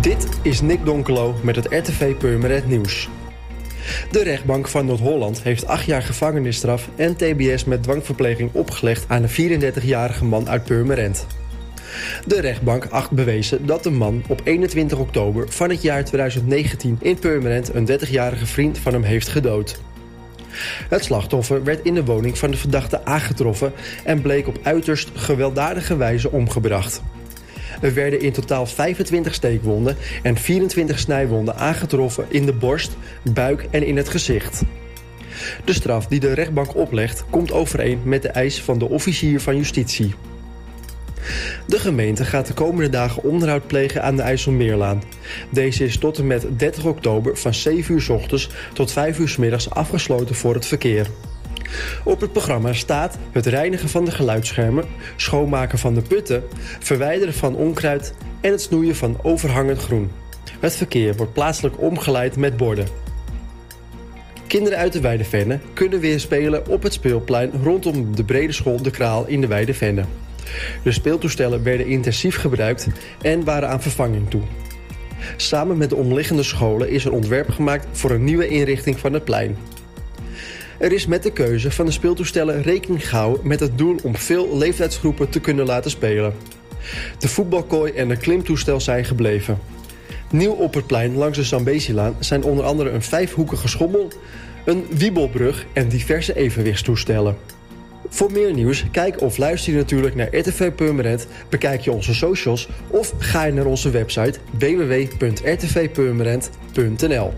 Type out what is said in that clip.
Dit is Nick Donkelo met het RTV Purmerend Nieuws. De rechtbank van Noord-Holland heeft acht jaar gevangenisstraf en tbs met dwangverpleging opgelegd aan een 34-jarige man uit Purmerend. De rechtbank acht bewezen dat de man op 21 oktober van het jaar 2019 in Purmerend een 30-jarige vriend van hem heeft gedood. Het slachtoffer werd in de woning van de verdachte aangetroffen en bleek op uiterst gewelddadige wijze omgebracht. Er werden in totaal 25 steekwonden en 24 snijwonden aangetroffen in de borst, buik en in het gezicht. De straf die de rechtbank oplegt komt overeen met de eis van de officier van justitie. De gemeente gaat de komende dagen onderhoud plegen aan de IJsselmeerlaan. Deze is tot en met 30 oktober van 7 uur s ochtends tot 5 uur s middags afgesloten voor het verkeer. Op het programma staat het reinigen van de geluidsschermen, schoonmaken van de putten, verwijderen van onkruid en het snoeien van overhangend groen. Het verkeer wordt plaatselijk omgeleid met borden. Kinderen uit de Weidevenne kunnen weer spelen op het speelplein rondom de brede school De Kraal in de Weidevenne. De speeltoestellen werden intensief gebruikt en waren aan vervanging toe. Samen met de omliggende scholen is er ontwerp gemaakt voor een nieuwe inrichting van het plein. Er is met de keuze van de speeltoestellen rekening gehouden met het doel om veel leeftijdsgroepen te kunnen laten spelen. De voetbalkooi en de klimtoestel zijn gebleven. Nieuw op het plein langs de Zambesilaan zijn onder andere een vijfhoekige schommel, een wiebelbrug en diverse evenwichtstoestellen. Voor meer nieuws, kijk of luister je natuurlijk naar RTV Purmerend, bekijk je onze socials of ga je naar onze website www.rtvpurmerend.nl.